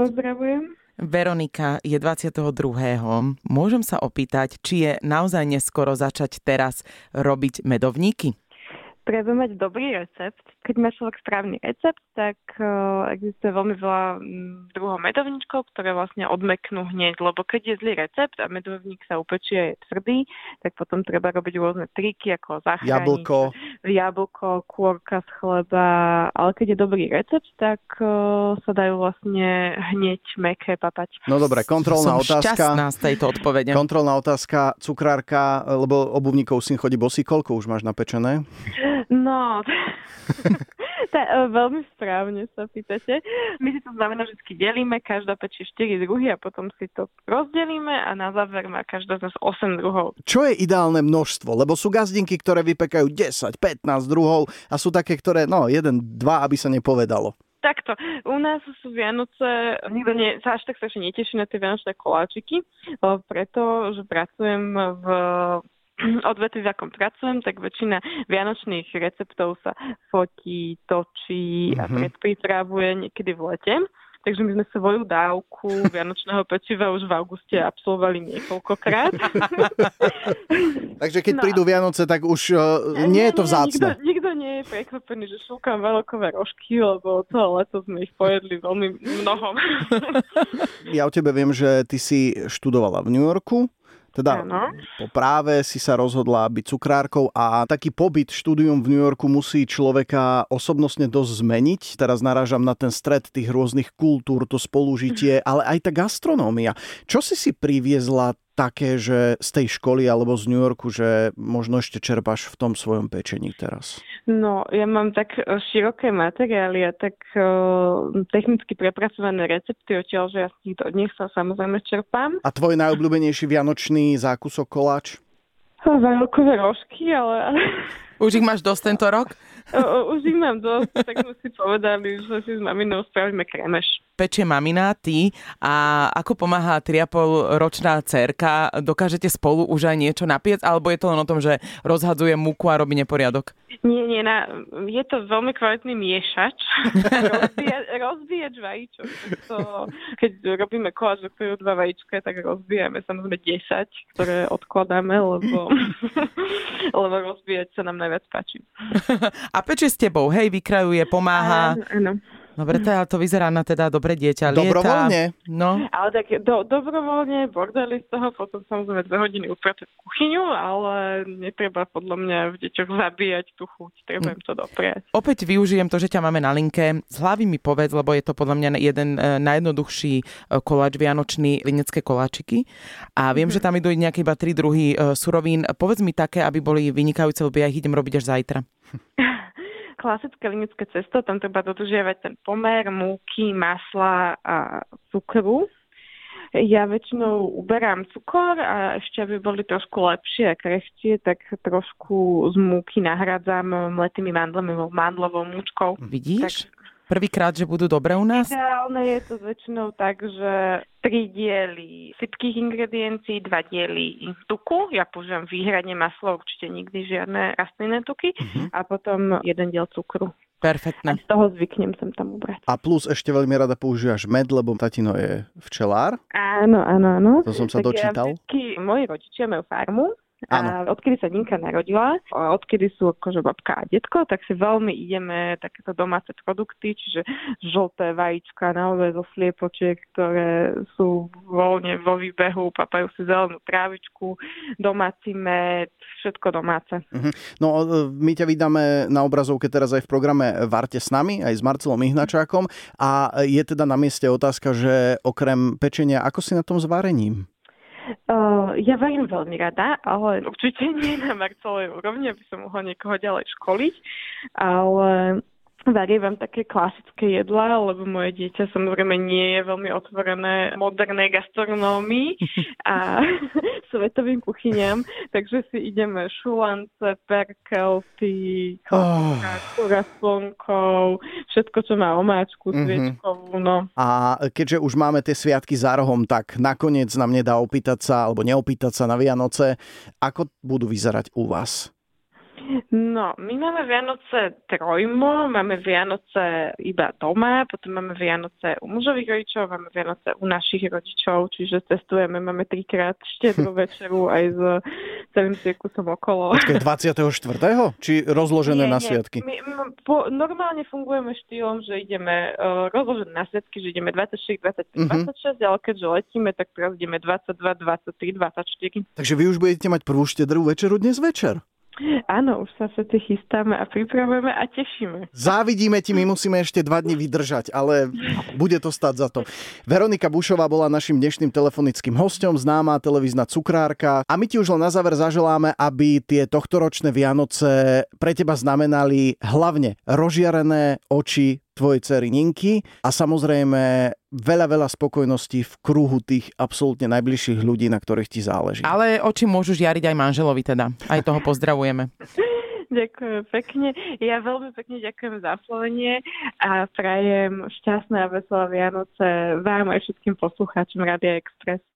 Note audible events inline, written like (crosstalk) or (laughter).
pozdravujem. Veronika je 22. Môžem sa opýtať, či je naozaj neskoro začať teraz robiť medovníky? Treba mať dobrý recept. Keď má človek správny recept, tak uh, existuje veľmi veľa mm, druhov medovníčkov, ktoré vlastne odmeknú hneď, lebo keď je zlý recept a medovník sa upečie a je tvrdý, tak potom treba robiť rôzne triky, ako zachrániť Jablko. Jablko, kôrka z chleba, ale keď je dobrý recept, tak uh, sa dajú vlastne hneď meké papať. No dobre, kontrolná Som otázka. šťastná z tejto odpovede. Kontrolná otázka, cukrárka, lebo obuvníkov syn chodí bosý, koľko už máš napečené? (laughs) No, (laughs) tá, e, veľmi správne sa pýtate. My si to znamená, že vždy delíme, každá pečie 4 druhy a potom si to rozdelíme a na záver má každá z nás 8 druhov. Čo je ideálne množstvo? Lebo sú gazdinky, ktoré vypekajú 10, 15 druhov a sú také, ktoré, no, jeden, dva, aby sa nepovedalo. Takto, u nás sú Vianoce, nikto nie, sa až tak strašne neteší na tie Vianočné koláčiky, preto, že pracujem v (clears throat) odvetvi, v akom pracujem, tak väčšina vianočných receptov sa fotí, točí a Mhm. predpripravuje niekedy v lete. Takže my sme svoju dávku vianočného pečiva už v auguste absolvovali niekoľkokrát. (laughs) Takže keď No. prídu Vianoce, tak už uh, nie je to Nikto, vzácne. nikto nie je prekvapený, že šúkam veľkové rožky, lebo celé leto sme ich pojedli veľmi mnoho. (laughs) Ja o tebe viem, že ty si študovala v New Yorku. Teda po práve si sa rozhodla byť cukrárkou a taký pobyt, štúdium v New Yorku musí človeka osobnostne dosť zmeniť. Teraz narážam na ten stred tých rôznych kultúr, to spolužitie, ale aj tá gastronómia. Čo si si priviezla také, že z tej školy alebo z New Yorku, že možno ešte čerpáš v tom svojom pečení teraz? No, ja mám tak e, široké materiály a tak uh, technicky prepracované recepty odtiaľ, že ja z nich, od nich sa samozrejme čerpám. A tvoj najobľúbenejší vianočný zákusok koláč? Veľkové rožky, ale (laughs) Už ich máš dosť tento rok? (laughs) o, už ich mám dosť, tak sme si povedali, že si s maminou spravíme kremeš. Pečie mamina, ty a ako pomáha 3,5 ročná cerka? Dokážete spolu už aj niečo napiec? Alebo je to len o tom, že rozhadzuje múku a robí neporiadok? Nie, nie, na, je to veľmi kvalitný miešač. (laughs) Rozbíja, rozbíjač vajíčok. To, keď robíme koláč, do ktorého dva vajíčka, tak rozbijame samozrejme 10, ktoré odkladáme, lebo, (laughs) lebo rozbíjať sa nám najviac páči. A pečie s tebou, hej, vykrajuje, pomáha. Áno, áno. Dobre, to, to vyzerá na teda dobré dieťa. Lieta. Dobrovoľne? No, Ale tak do, dobrovoľne, bordeli z toho, potom samozrejme dve hodiny upratať kuchyňu, ale netreba podľa mňa v deťoch zabíjať tú chuť, treba im to dopriať. Opäť využijem to, že ťa máme na linke. Z hlavy mi povedz, lebo je to podľa mňa jeden e, najjednoduchší e, koláč vianočný, linecké koláčiky. A viem, že tam idú nejaké iba tri druhy e, surovín. Povedz mi také, aby boli vynikajúce, lebo ja ich idem robiť až zajtra. (laughs) Klasické linické cesto, tam treba dodržiavať ten pomer múky, masla a cukru. Ja väčšinou uberám cukor a ešte, aby boli trošku lepšie a krehšie, tak trošku z múky nahradzam mletými mandlami, mandlovou múčkou. Vidíš? Prvýkrát, že budú dobré u nás? Ideálne je to väčšinou tak, že tri diely sypkých ingrediencií, dva diely tuku. Ja používam výhradne maslo, určite nikdy žiadne rastlinné tuky. A potom jeden diel cukru. Perfektné. Z toho zvyknem sem tam ubrať. A plus ešte veľmi rada používaš med, lebo tatino je včelár. Áno, áno, áno. To som sa Tak dočítal. Ja vždycky, moji rodičia majú farmu. Áno. A odkedy sa Ninka narodila, a odkedy sú akože babka a detko, tak si veľmi ideme takéto domáce produkty, čiže žlté vajíčka naozaj zo sliepočiek, ktoré sú voľne vo výbehu, papajú si zelenú trávičku, domáci med, všetko domáce. No, e, my ťa vydáme na obrazovke teraz aj v programe Varte s nami, aj s Marcelom Ihnačákom. A je teda na mieste otázka, že okrem pečenia, ako si na tom s varením? Uh, ja varím veľmi rada, ale určite (laughs) nie na Marcelovej úrovni, aby som mohla niekoho ďalej školiť, ale varievam také klasické jedlá, lebo moje dieťa samozrejme nie je veľmi otvorené modernej gastronómii (laughs) a (laughs) svetovým kuchyniam, takže si ideme šulance, perkelty, kura s slnkou, všetko, čo má omáčku, Mhm. sviečkovú, no. A keďže už máme tie sviatky za rohom, tak nakoniec nám nedá opýtať sa, alebo neopýtať sa na Vianoce, ako budú vyzerať u vás? No, my máme Vianoce trojmo, máme Vianoce iba doma, potom máme Vianoce u mužových rodičov, máme Vianoce u našich rodičov, čiže cestujeme, máme trikrát štedrú (laughs) večeru aj s celým cirkusom okolo. Počkej, 24. Či rozložené nie, na nie. sviatky? My, my po, normálne fungujeme štýlom, že ideme uh, rozložené na sviatky, že ideme 24, 25, Mhm. 26, ale keďže letíme, tak teraz ideme 22, 23, 24. Takže vy už budete mať prvú štedrú večeru dnes večer. Áno, už sa všetci chystáme a pripravujeme a tešíme. Závidíme ti, my musíme ešte dva dni vydržať, ale bude to stať za to. Veronika Bušová bola našim dnešným telefonickým hostom, známá televízna cukrárka. A my ti už len na záver zaželáme, aby tie tohtoročné Vianoce pre teba znamenali hlavne rozžiarené oči tvojej cery Ninky a samozrejme veľa, veľa spokojností v kruhu tých absolútne najbližších ľudí, na ktorých ti záleží. Ale oči môžu žiariť aj manželovi teda. Aj toho pozdravujeme. (laughs) Ďakujem pekne. Ja veľmi pekne ďakujem za oslovenie a prajem šťastné a veselé Vianoce vám aj všetkým poslucháčom Radia Express.